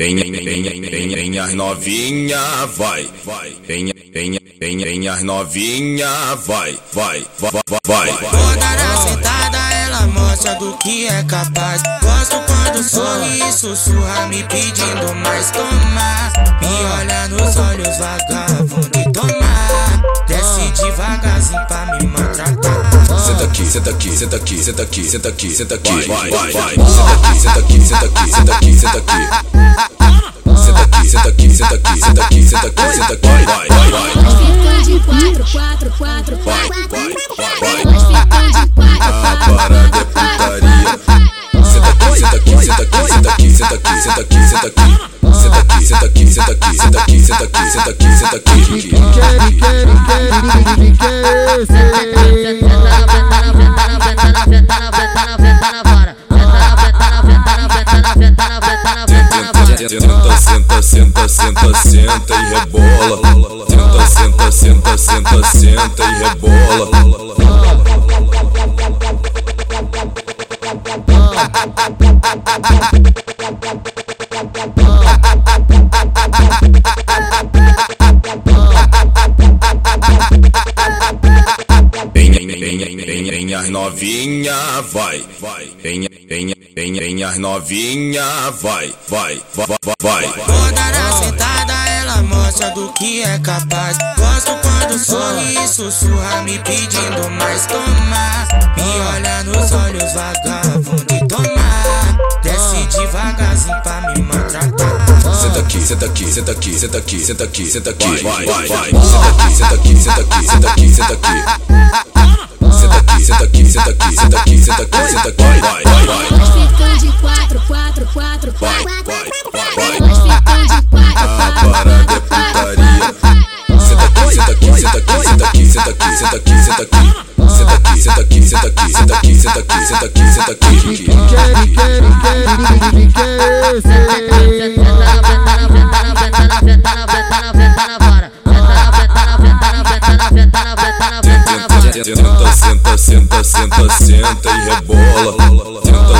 Vem, vem, vem, vem, vem as novinha, vai, vai. Vem, vem, vem, vem as novinha, vai, vai, vai, vai. Toda na sentada ela mostra do que é capaz. Gosto quando sorri e sussurra me pedindo mais. Toma, me olha nos olhos vagabundo e toma. Desce devagarzinho pra. Senta aqui, senta aqui, senta aqui, senta aqui, senta aqui, senta aqui, vai, vai, vai. Senta aqui, senta aqui, senta aqui, senta aqui, senta aqui. Senta aqui, senta aqui, senta aqui, senta aqui, senta aqui, senta aqui, vai, vai, vai. Ficam de quatro, quatro, quatro, Vai, quatro. vai, vai, vai. Ficam de quatro, A quatro, parada é putaria. Senta aqui, senta aqui, senta aqui, senta aqui, senta aqui, senta aqui, senta aqui. Senta aqui, senta aqui, senta aqui, senta aqui, senta aqui, senta aqui, senta aqui. Senta, senta, senta, senta, senta e rebola. Senta, senta, senta, senta, senta e rebola. Vem, vem, vem, vem, vem as novinha, vai, vai. Vem, vem, vem, as novinha, vai, vai, vai, vai, vai. Toda na sentada ela mostra do que é capaz. Gosto quando sorri e sussurra me pedindo mais. Toma, me olha nos olhos vagabundo e toma. Desce devagarzinho pra me maltratar. Senta aqui, senta aqui, senta aqui, senta aqui, senta aqui, senta aqui, vai, vai, vai. Senta aqui, senta aqui, senta aqui, senta aqui, senta aqui. Senta aqui, senta aqui, senta aqui, senta aqui, senta aqui, senta aqui, vai, vai, vai. Ficam de quatro, quatro, quatro, Vai, vai, vai, vai. Ficam de quatro, A quatro, parada é putaria. Senta aqui, senta aqui, senta aqui, senta aqui, senta aqui, senta aqui, senta aqui. Senta aqui, senta aqui, senta aqui, senta aqui, senta aqui, senta aqui, senta aqui. Senta, senta, senta, senta, senta e rebola.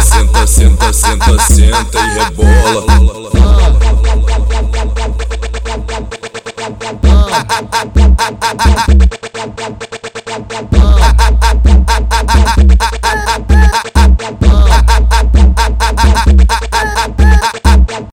Senta, senta, senta, senta, senta e rebola.